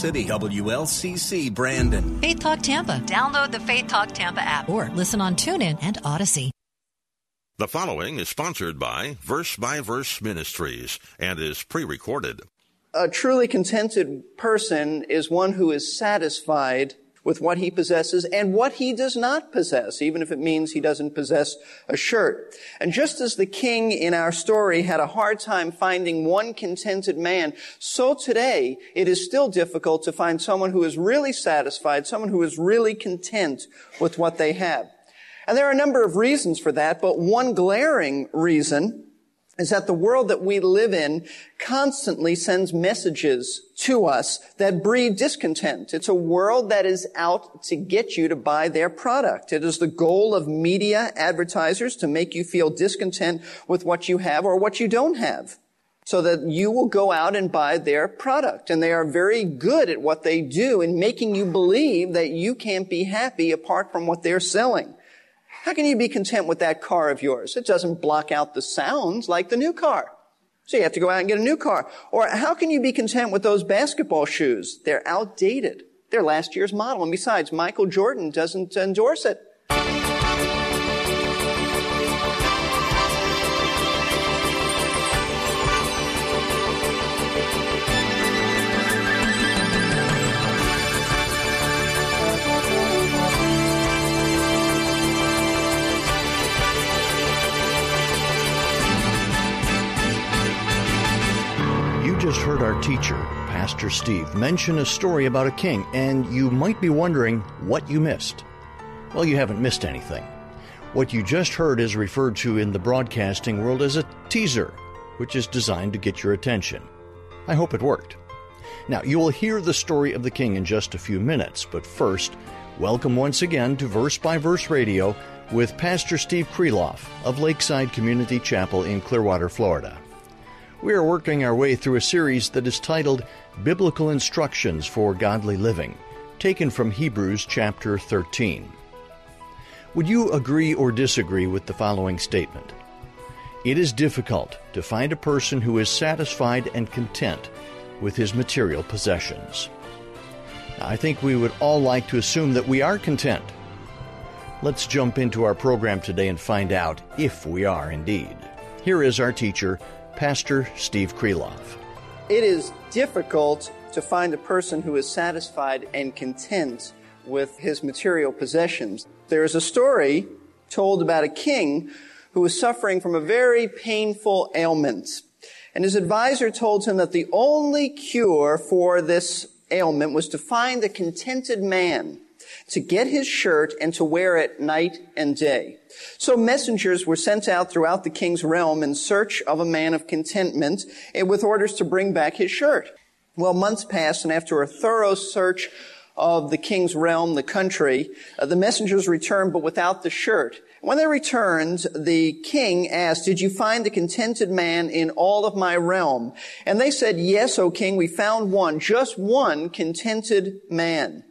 City WLCC Brandon. Faith Talk Tampa. Download the Faith Talk Tampa app or listen on TuneIn and Odyssey. The following is sponsored by Verse by Verse Ministries and is pre recorded. A truly contented person is one who is satisfied with what he possesses and what he does not possess, even if it means he doesn't possess a shirt. And just as the king in our story had a hard time finding one contented man, so today it is still difficult to find someone who is really satisfied, someone who is really content with what they have. And there are a number of reasons for that, but one glaring reason is that the world that we live in constantly sends messages to us that breed discontent. It's a world that is out to get you to buy their product. It is the goal of media advertisers to make you feel discontent with what you have or what you don't have so that you will go out and buy their product. And they are very good at what they do in making you believe that you can't be happy apart from what they're selling. How can you be content with that car of yours? It doesn't block out the sounds like the new car. So you have to go out and get a new car. Or how can you be content with those basketball shoes? They're outdated. They're last year's model. And besides, Michael Jordan doesn't endorse it. Just heard our teacher, Pastor Steve, mention a story about a king, and you might be wondering what you missed. Well, you haven't missed anything. What you just heard is referred to in the broadcasting world as a teaser, which is designed to get your attention. I hope it worked. Now, you will hear the story of the king in just a few minutes, but first, welcome once again to Verse by Verse Radio with Pastor Steve Kreloff of Lakeside Community Chapel in Clearwater, Florida. We are working our way through a series that is titled Biblical Instructions for Godly Living, taken from Hebrews chapter 13. Would you agree or disagree with the following statement? It is difficult to find a person who is satisfied and content with his material possessions. I think we would all like to assume that we are content. Let's jump into our program today and find out if we are indeed. Here is our teacher, Pastor Steve Kreloff. It is difficult to find a person who is satisfied and content with his material possessions. There is a story told about a king who was suffering from a very painful ailment. And his advisor told him that the only cure for this ailment was to find a contented man to get his shirt and to wear it night and day. So messengers were sent out throughout the king's realm in search of a man of contentment and with orders to bring back his shirt. Well, months passed and after a thorough search of the king's realm, the country, uh, the messengers returned but without the shirt. When they returned, the king asked, did you find a contented man in all of my realm? And they said, yes, O king, we found one, just one contented man.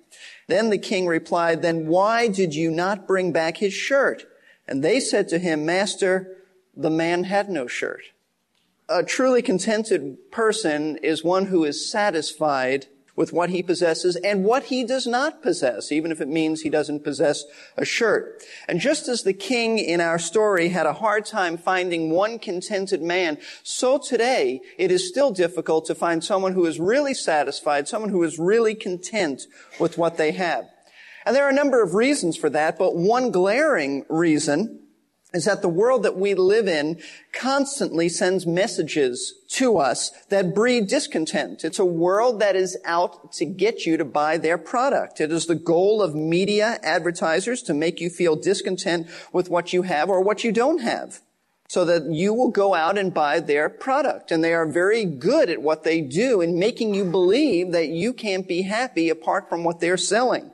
Then the king replied, then why did you not bring back his shirt? And they said to him, Master, the man had no shirt. A truly contented person is one who is satisfied with what he possesses and what he does not possess, even if it means he doesn't possess a shirt. And just as the king in our story had a hard time finding one contented man, so today it is still difficult to find someone who is really satisfied, someone who is really content with what they have. And there are a number of reasons for that, but one glaring reason is that the world that we live in constantly sends messages to us that breed discontent. It's a world that is out to get you to buy their product. It is the goal of media advertisers to make you feel discontent with what you have or what you don't have. so that you will go out and buy their product. And they are very good at what they do in making you believe that you can't be happy apart from what they're selling.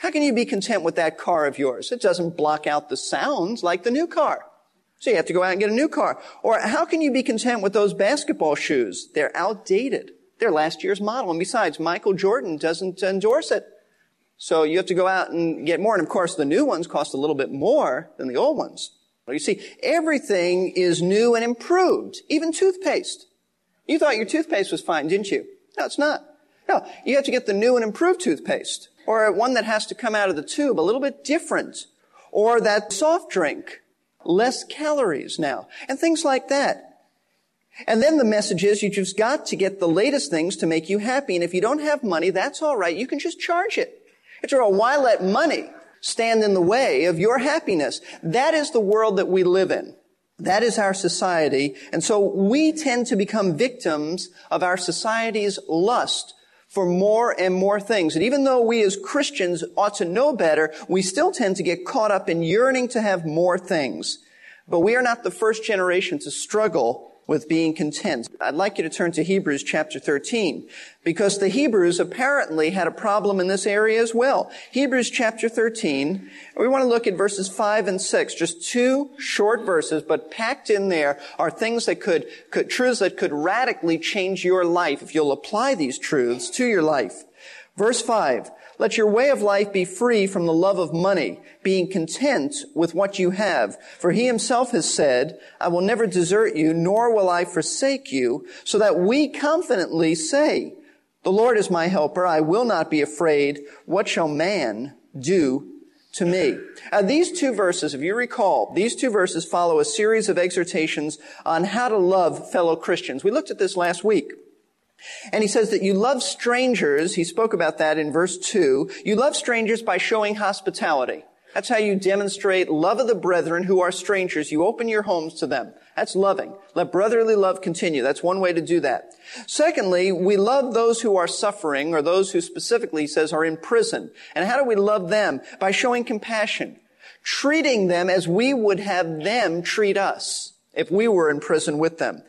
How can you be content with that car of yours? It doesn't block out the sounds like the new car. So you have to go out and get a new car. Or how can you be content with those basketball shoes? They're outdated. They're last year's model. And besides, Michael Jordan doesn't endorse it. So you have to go out and get more. And of course, the new ones cost a little bit more than the old ones. You see, everything is new and improved, even toothpaste. You thought your toothpaste was fine, didn't you? No, it's not. No, you have to get the new and improved toothpaste, or one that has to come out of the tube a little bit different, or that soft drink, less calories now, and things like that. And then the message is you just got to get the latest things to make you happy. And if you don't have money, that's all right. You can just charge it. After all, why let money stand in the way of your happiness. That is the world that we live in. That is our society. And so we tend to become victims of our society's lust for more and more things. And even though we as Christians ought to know better, we still tend to get caught up in yearning to have more things. But we are not the first generation to struggle with being content. I'd like you to turn to Hebrews chapter 13 because the Hebrews apparently had a problem in this area as well. Hebrews chapter 13, we want to look at verses 5 and 6, just two short verses, but packed in there are things that could, could truths that could radically change your life if you'll apply these truths to your life. Verse 5, let your way of life be free from the love of money, being content with what you have. For he himself has said, I will never desert you, nor will I forsake you, so that we confidently say, the Lord is my helper. I will not be afraid. What shall man do to me. Now, these two verses, if you recall, these two verses follow a series of exhortations on how to love fellow Christians. We looked at this last week. And he says that you love strangers. He spoke about that in verse 2. You love strangers by showing hospitality. That's how you demonstrate love of the brethren who are strangers. You open your homes to them. That's loving. Let brotherly love continue. That's one way to do that. Secondly, we love those who are suffering or those who specifically he says are in prison. And how do we love them? By showing compassion. Treating them as we would have them treat us if we were in prison with them.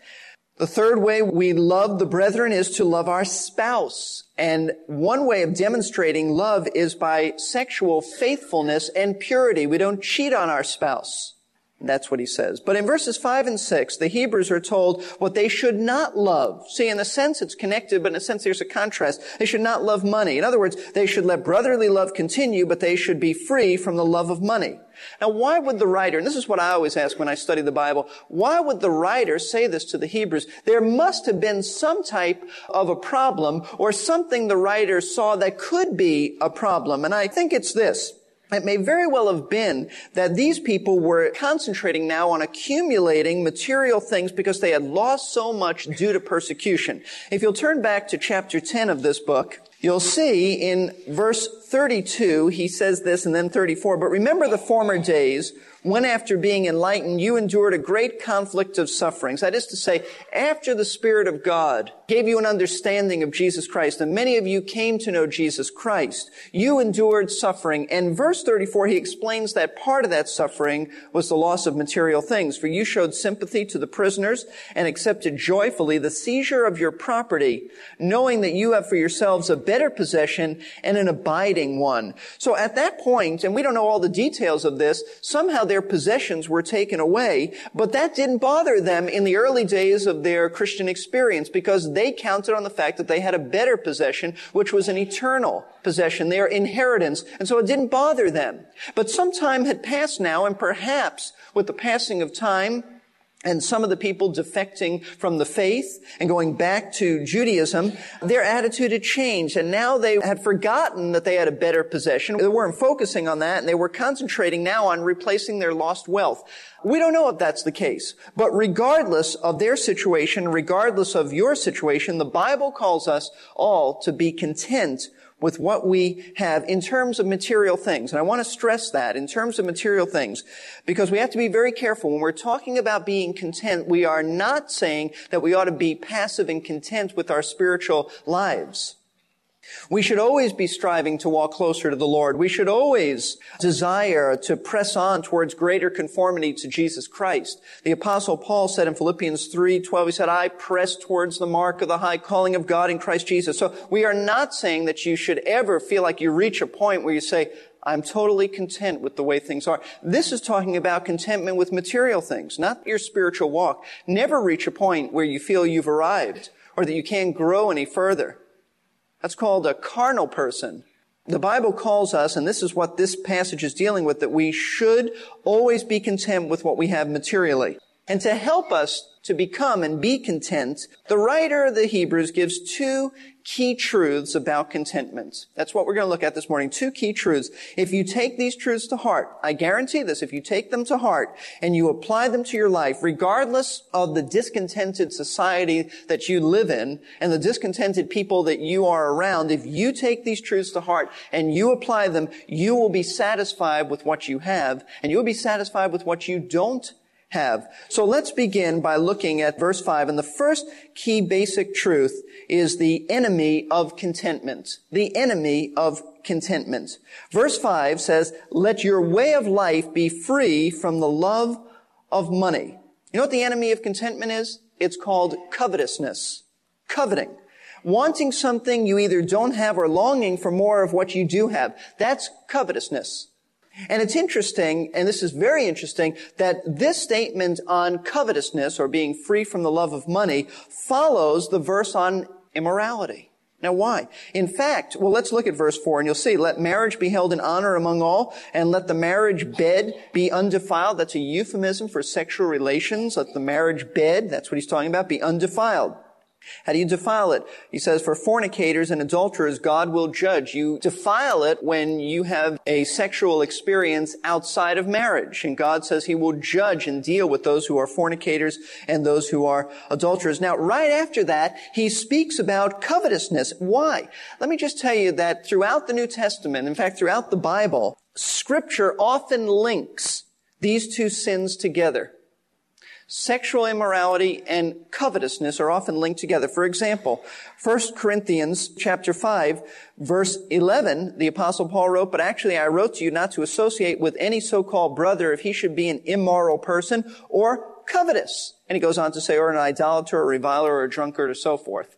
The third way we love the brethren is to love our spouse. And one way of demonstrating love is by sexual faithfulness and purity. We don't cheat on our spouse. That's what he says. But in verses 5 and 6, the Hebrews are told what they should not love. See, in a sense it's connected, but in a sense there's a contrast. They should not love money. In other words, they should let brotherly love continue, but they should be free from the love of money. Now, why would the writer, and this is what I always ask when I study the Bible, why would the writer say this to the Hebrews? There must have been some type of a problem or something the writer saw that could be a problem. And I think it's this. It may very well have been that these people were concentrating now on accumulating material things because they had lost so much due to persecution. If you'll turn back to chapter 10 of this book, you'll see in verse 32, he says this and then 34, but remember the former days when after being enlightened, you endured a great conflict of sufferings. That is to say, after the Spirit of God gave you an understanding of Jesus Christ, and many of you came to know Jesus Christ, you endured suffering. And verse 34, he explains that part of that suffering was the loss of material things. For you showed sympathy to the prisoners and accepted joyfully the seizure of your property, knowing that you have for yourselves a better possession and an abiding one. So at that point, and we don't know all the details of this, somehow their possessions were taken away, but that didn't bother them in the early days of their Christian experience because they counted on the fact that they had a better possession, which was an eternal possession, their inheritance, and so it didn't bother them. But some time had passed now, and perhaps with the passing of time, and some of the people defecting from the faith and going back to Judaism, their attitude had changed. And now they had forgotten that they had a better possession. They weren't focusing on that and they were concentrating now on replacing their lost wealth. We don't know if that's the case. But regardless of their situation, regardless of your situation, the Bible calls us all to be content with what we have in terms of material things. And I want to stress that in terms of material things because we have to be very careful. When we're talking about being content, we are not saying that we ought to be passive and content with our spiritual lives. We should always be striving to walk closer to the Lord. We should always desire to press on towards greater conformity to Jesus Christ. The apostle Paul said in Philippians 3:12 he said, "I press towards the mark of the high calling of God in Christ Jesus." So we are not saying that you should ever feel like you reach a point where you say, I'm totally content with the way things are. This is talking about contentment with material things, not your spiritual walk. Never reach a point where you feel you've arrived or that you can't grow any further. That's called a carnal person. The Bible calls us, and this is what this passage is dealing with, that we should always be content with what we have materially. And to help us to become and be content, the writer of the Hebrews gives two key truths about contentment. That's what we're going to look at this morning. Two key truths. If you take these truths to heart, I guarantee this, if you take them to heart and you apply them to your life, regardless of the discontented society that you live in and the discontented people that you are around, if you take these truths to heart and you apply them, you will be satisfied with what you have and you'll be satisfied with what you don't have. So let's begin by looking at verse 5. And the first key basic truth is the enemy of contentment. The enemy of contentment. Verse 5 says, Let your way of life be free from the love of money. You know what the enemy of contentment is? It's called covetousness. Coveting. Wanting something you either don't have or longing for more of what you do have. That's covetousness. And it's interesting, and this is very interesting, that this statement on covetousness or being free from the love of money follows the verse on immorality. Now why? In fact, well, let's look at verse 4 and you'll see, let marriage be held in honor among all and let the marriage bed be undefiled. That's a euphemism for sexual relations. Let the marriage bed, that's what he's talking about, be undefiled. How do you defile it? He says, for fornicators and adulterers, God will judge. You defile it when you have a sexual experience outside of marriage. And God says he will judge and deal with those who are fornicators and those who are adulterers. Now, right after that, he speaks about covetousness. Why? Let me just tell you that throughout the New Testament, in fact, throughout the Bible, scripture often links these two sins together sexual immorality and covetousness are often linked together. For example, 1 Corinthians chapter 5, verse 11, the apostle Paul wrote, but actually I wrote to you not to associate with any so-called brother if he should be an immoral person or covetous. And he goes on to say, or an idolater, or a reviler, or a drunkard, or so forth.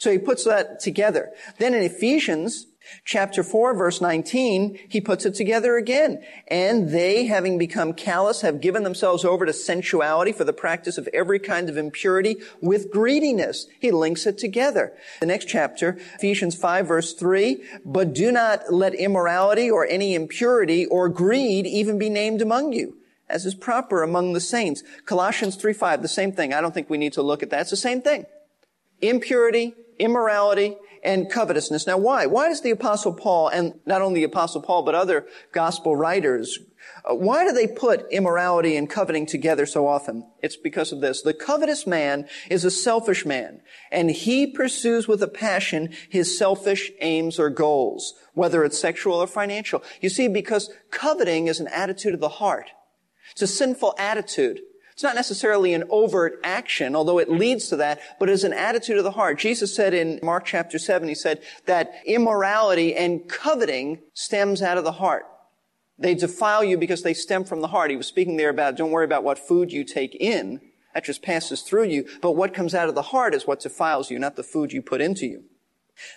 So he puts that together. Then in Ephesians Chapter 4, verse 19, he puts it together again. And they, having become callous, have given themselves over to sensuality for the practice of every kind of impurity with greediness. He links it together. The next chapter, Ephesians 5, verse 3, but do not let immorality or any impurity or greed even be named among you as is proper among the saints. Colossians 3, 5, the same thing. I don't think we need to look at that. It's the same thing. Impurity, immorality, and covetousness. Now why? Why does the apostle Paul, and not only the apostle Paul, but other gospel writers, uh, why do they put immorality and coveting together so often? It's because of this. The covetous man is a selfish man, and he pursues with a passion his selfish aims or goals, whether it's sexual or financial. You see, because coveting is an attitude of the heart. It's a sinful attitude. It's not necessarily an overt action, although it leads to that, but it's an attitude of the heart. Jesus said in Mark chapter 7, he said that immorality and coveting stems out of the heart. They defile you because they stem from the heart. He was speaking there about don't worry about what food you take in. That just passes through you. But what comes out of the heart is what defiles you, not the food you put into you.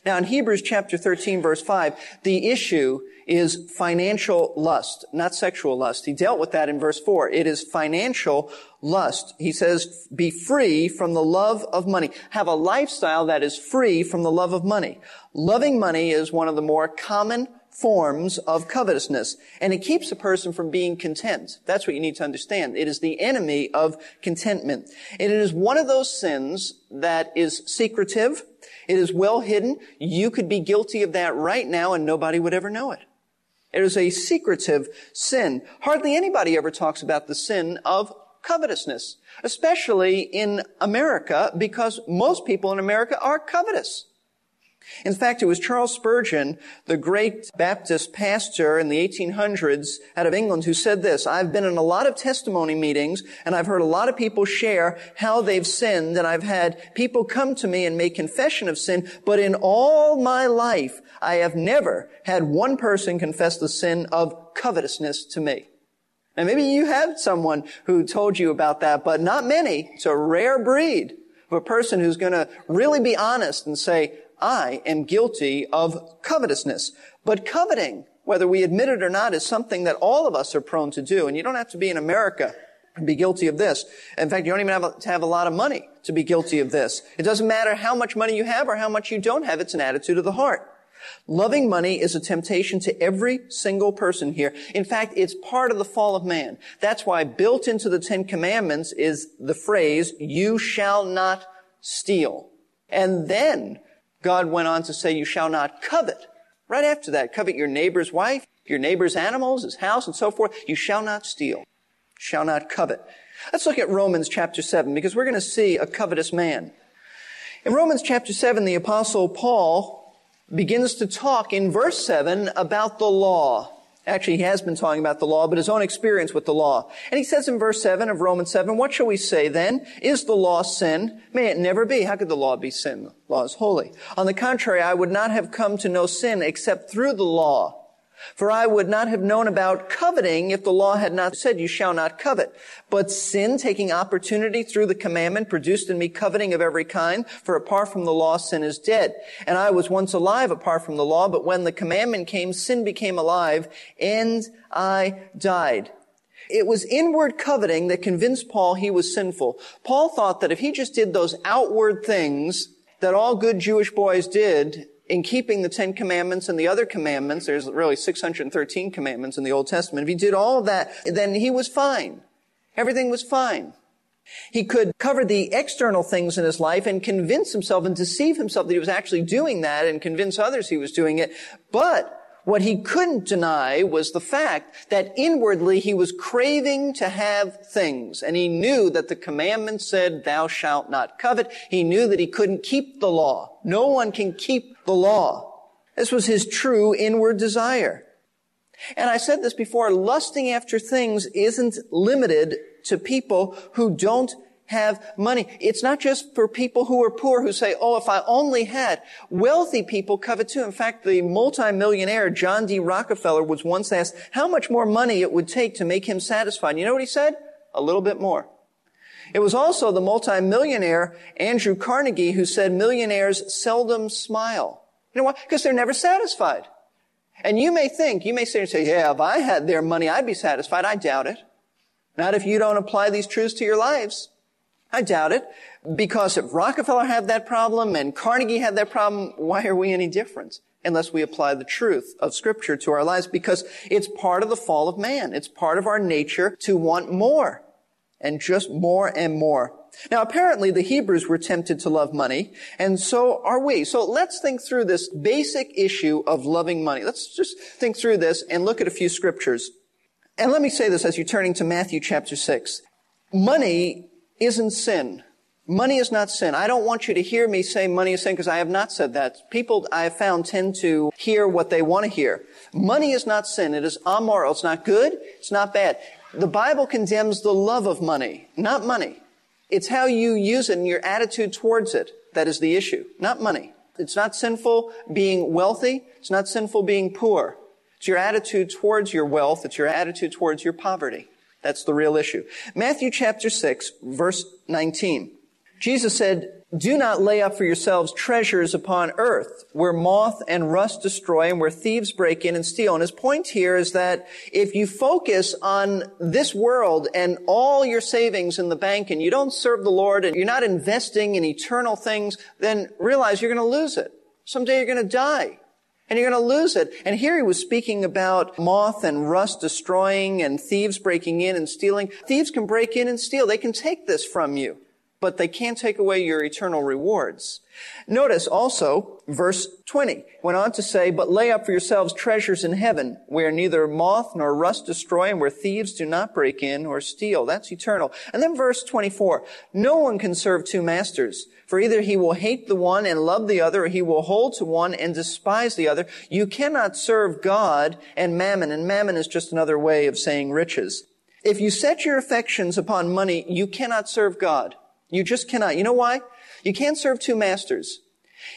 Now in Hebrews chapter 13 verse 5, the issue is financial lust, not sexual lust. He dealt with that in verse 4. It is financial lust. He says, be free from the love of money. Have a lifestyle that is free from the love of money. Loving money is one of the more common forms of covetousness. And it keeps a person from being content. That's what you need to understand. It is the enemy of contentment. And it is one of those sins that is secretive. It is well hidden. You could be guilty of that right now and nobody would ever know it. It is a secretive sin. Hardly anybody ever talks about the sin of covetousness, especially in America, because most people in America are covetous. In fact, it was Charles Spurgeon, the great Baptist pastor in the 1800s out of England, who said this, I've been in a lot of testimony meetings and I've heard a lot of people share how they've sinned and I've had people come to me and make confession of sin, but in all my life, I have never had one person confess the sin of covetousness to me. Now maybe you have someone who told you about that, but not many. It's a rare breed of a person who's going to really be honest and say, I am guilty of covetousness. But coveting, whether we admit it or not, is something that all of us are prone to do. And you don't have to be in America and be guilty of this. In fact, you don't even have to have a lot of money to be guilty of this. It doesn't matter how much money you have or how much you don't have. It's an attitude of the heart. Loving money is a temptation to every single person here. In fact, it's part of the fall of man. That's why built into the Ten Commandments is the phrase, you shall not steal. And then God went on to say, you shall not covet. Right after that, covet your neighbor's wife, your neighbor's animals, his house, and so forth. You shall not steal. Shall not covet. Let's look at Romans chapter 7 because we're going to see a covetous man. In Romans chapter 7, the apostle Paul begins to talk in verse 7 about the law. Actually, he has been talking about the law, but his own experience with the law. And he says in verse 7 of Romans 7, what shall we say then? Is the law sin? May it never be. How could the law be sin? The law is holy. On the contrary, I would not have come to know sin except through the law. For I would not have known about coveting if the law had not said, you shall not covet. But sin, taking opportunity through the commandment, produced in me coveting of every kind. For apart from the law, sin is dead. And I was once alive apart from the law, but when the commandment came, sin became alive, and I died. It was inward coveting that convinced Paul he was sinful. Paul thought that if he just did those outward things that all good Jewish boys did, in keeping the Ten Commandments and the other commandments, there's really 613 commandments in the Old Testament. If he did all that, then he was fine. Everything was fine. He could cover the external things in his life and convince himself and deceive himself that he was actually doing that and convince others he was doing it. But what he couldn't deny was the fact that inwardly he was craving to have things. And he knew that the commandment said, thou shalt not covet. He knew that he couldn't keep the law. No one can keep the law. This was his true inward desire. And I said this before, lusting after things isn't limited to people who don't have money. It's not just for people who are poor who say, oh, if I only had. Wealthy people covet too. In fact, the multimillionaire John D. Rockefeller was once asked how much more money it would take to make him satisfied. And You know what he said? A little bit more. It was also the multimillionaire Andrew Carnegie who said millionaires seldom smile. You know why? Because they're never satisfied. And you may think, you may say, yeah, if I had their money, I'd be satisfied. I doubt it. Not if you don't apply these truths to your lives. I doubt it. Because if Rockefeller had that problem and Carnegie had that problem, why are we any different? Unless we apply the truth of scripture to our lives because it's part of the fall of man. It's part of our nature to want more and just more and more. Now apparently the Hebrews were tempted to love money and so are we. So let's think through this basic issue of loving money. Let's just think through this and look at a few scriptures. And let me say this as you're turning to Matthew chapter 6. Money isn't sin. Money is not sin. I don't want you to hear me say money is sin because I have not said that. People I have found tend to hear what they want to hear. Money is not sin. It is amoral. It's not good. It's not bad. The Bible condemns the love of money, not money. It's how you use it and your attitude towards it that is the issue, not money. It's not sinful being wealthy. It's not sinful being poor. It's your attitude towards your wealth. It's your attitude towards your poverty. That's the real issue. Matthew chapter 6, verse 19. Jesus said, do not lay up for yourselves treasures upon earth where moth and rust destroy and where thieves break in and steal. And his point here is that if you focus on this world and all your savings in the bank and you don't serve the Lord and you're not investing in eternal things, then realize you're going to lose it. Someday you're going to die and you're going to lose it. And here he was speaking about moth and rust destroying and thieves breaking in and stealing. Thieves can break in and steal. They can take this from you. But they can't take away your eternal rewards. Notice also verse 20 went on to say, but lay up for yourselves treasures in heaven where neither moth nor rust destroy and where thieves do not break in or steal. That's eternal. And then verse 24, no one can serve two masters for either he will hate the one and love the other or he will hold to one and despise the other. You cannot serve God and mammon and mammon is just another way of saying riches. If you set your affections upon money, you cannot serve God. You just cannot. You know why? You can't serve two masters.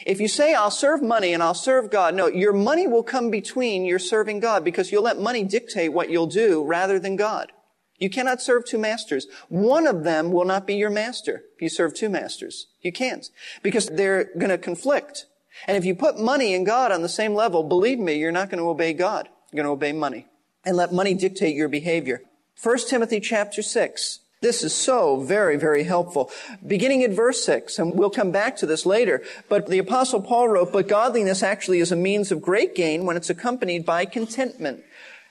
If you say, I'll serve money and I'll serve God, no, your money will come between your serving God because you'll let money dictate what you'll do rather than God. You cannot serve two masters. One of them will not be your master if you serve two masters. You can't because they're going to conflict. And if you put money and God on the same level, believe me, you're not going to obey God. You're going to obey money and let money dictate your behavior. 1 Timothy chapter 6. This is so very, very helpful. Beginning at verse 6, and we'll come back to this later, but the apostle Paul wrote, but godliness actually is a means of great gain when it's accompanied by contentment.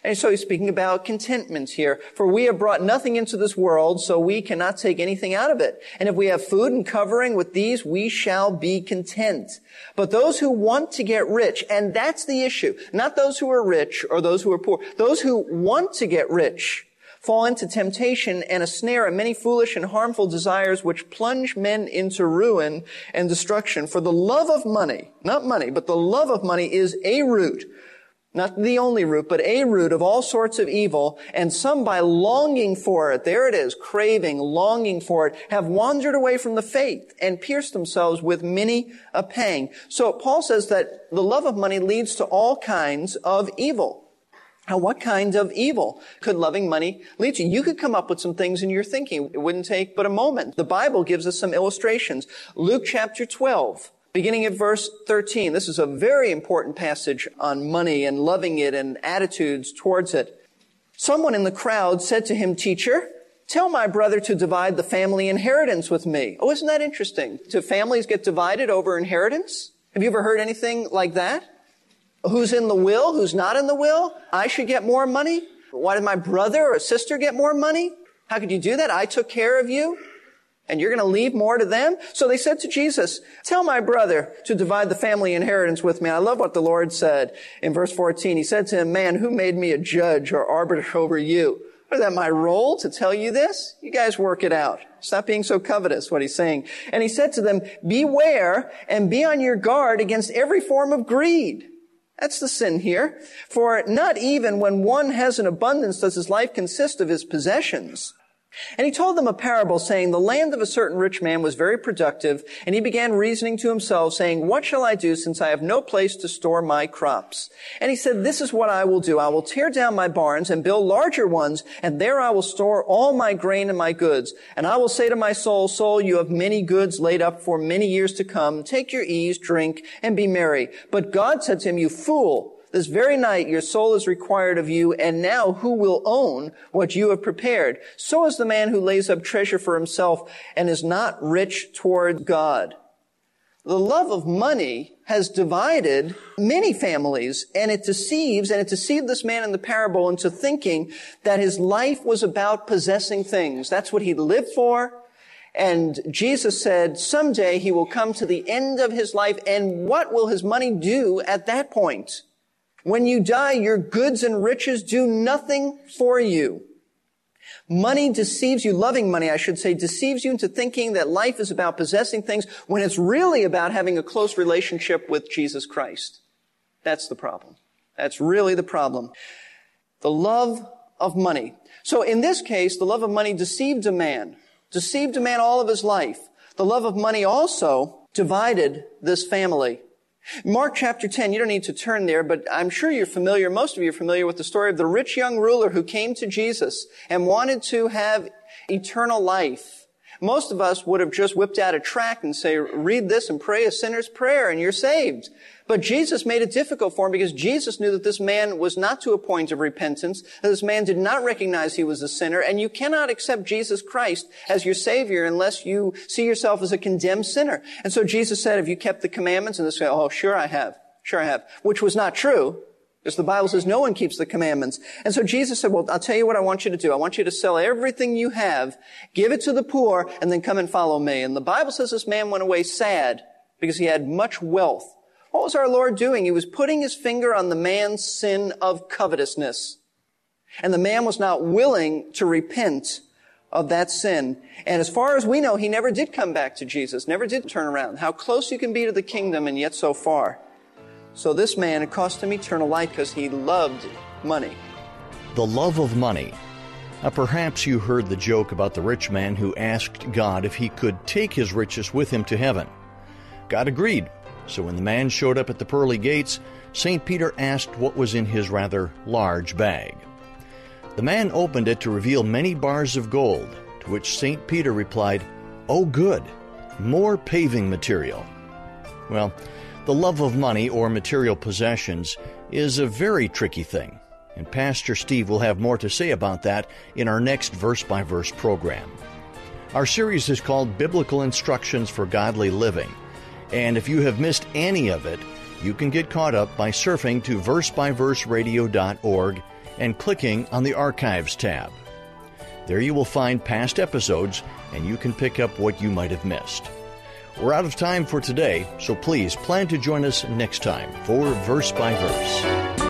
And so he's speaking about contentment here. For we have brought nothing into this world, so we cannot take anything out of it. And if we have food and covering with these, we shall be content. But those who want to get rich, and that's the issue, not those who are rich or those who are poor, those who want to get rich, fall into temptation and a snare of many foolish and harmful desires which plunge men into ruin and destruction. For the love of money, not money, but the love of money is a root not the only root, but a root of all sorts of evil, and some by longing for it, there it is, craving, longing for it, have wandered away from the faith and pierced themselves with many a pang. So Paul says that the love of money leads to all kinds of evil. Now, what kind of evil could loving money lead to? You could come up with some things in your thinking. It wouldn't take but a moment. The Bible gives us some illustrations. Luke chapter 12, beginning at verse 13. This is a very important passage on money and loving it and attitudes towards it. Someone in the crowd said to him, Teacher, tell my brother to divide the family inheritance with me. Oh, isn't that interesting? Do families get divided over inheritance? Have you ever heard anything like that? Who's in the will? Who's not in the will? I should get more money? Why did my brother or sister get more money? How could you do that? I took care of you and you're going to leave more to them? So they said to Jesus, tell my brother to divide the family inheritance with me. I love what the Lord said in verse 14. He said to him, man, who made me a judge or arbiter over you? Is that my role to tell you this? You guys work it out. Stop being so covetous, what he's saying. And he said to them, beware and be on your guard against every form of greed. That's the sin here. For not even when one has an abundance does his life consist of his possessions. And he told them a parable saying, the land of a certain rich man was very productive, and he began reasoning to himself saying, what shall I do since I have no place to store my crops? And he said, this is what I will do. I will tear down my barns and build larger ones, and there I will store all my grain and my goods. And I will say to my soul, soul, you have many goods laid up for many years to come. Take your ease, drink, and be merry. But God said to him, you fool, this very night your soul is required of you, and now who will own what you have prepared? So is the man who lays up treasure for himself and is not rich toward God. The love of money has divided many families and it deceives and it deceived this man in the parable into thinking that his life was about possessing things. That's what he lived for. And Jesus said someday he will come to the end of his life and what will his money do at that point? When you die, your goods and riches do nothing for you. Money deceives you, loving money, I should say, deceives you into thinking that life is about possessing things when it's really about having a close relationship with Jesus Christ. That's the problem. That's really the problem. The love of money. So in this case, the love of money deceived a man, deceived a man all of his life. The love of money also divided this family. Mark chapter 10, you don't need to turn there, but I'm sure you're familiar, most of you are familiar with the story of the rich young ruler who came to Jesus and wanted to have eternal life. Most of us would have just whipped out a tract and say, read this and pray a sinner's prayer and you're saved. But Jesus made it difficult for him because Jesus knew that this man was not to a point of repentance, that this man did not recognize he was a sinner, and you cannot accept Jesus Christ as your Savior unless you see yourself as a condemned sinner. And so Jesus said, have you kept the commandments? And this guy, oh, sure I have. Sure I have. Which was not true. Because the Bible says no one keeps the commandments. And so Jesus said, well, I'll tell you what I want you to do. I want you to sell everything you have, give it to the poor, and then come and follow me. And the Bible says this man went away sad because he had much wealth. What was our Lord doing? He was putting his finger on the man's sin of covetousness. And the man was not willing to repent of that sin. And as far as we know, he never did come back to Jesus, never did turn around. How close you can be to the kingdom and yet so far. So this man, it cost him eternal life because he loved money. The love of money. Now, perhaps you heard the joke about the rich man who asked God if he could take his riches with him to heaven. God agreed. So when the man showed up at the pearly gates, St. Peter asked what was in his rather large bag. The man opened it to reveal many bars of gold, to which St. Peter replied, Oh, good, more paving material. Well, the love of money or material possessions is a very tricky thing, and Pastor Steve will have more to say about that in our next verse by verse program. Our series is called Biblical Instructions for Godly Living, and if you have missed any of it, you can get caught up by surfing to versebyverseradio.org and clicking on the Archives tab. There you will find past episodes and you can pick up what you might have missed. We're out of time for today, so please plan to join us next time for Verse by Verse.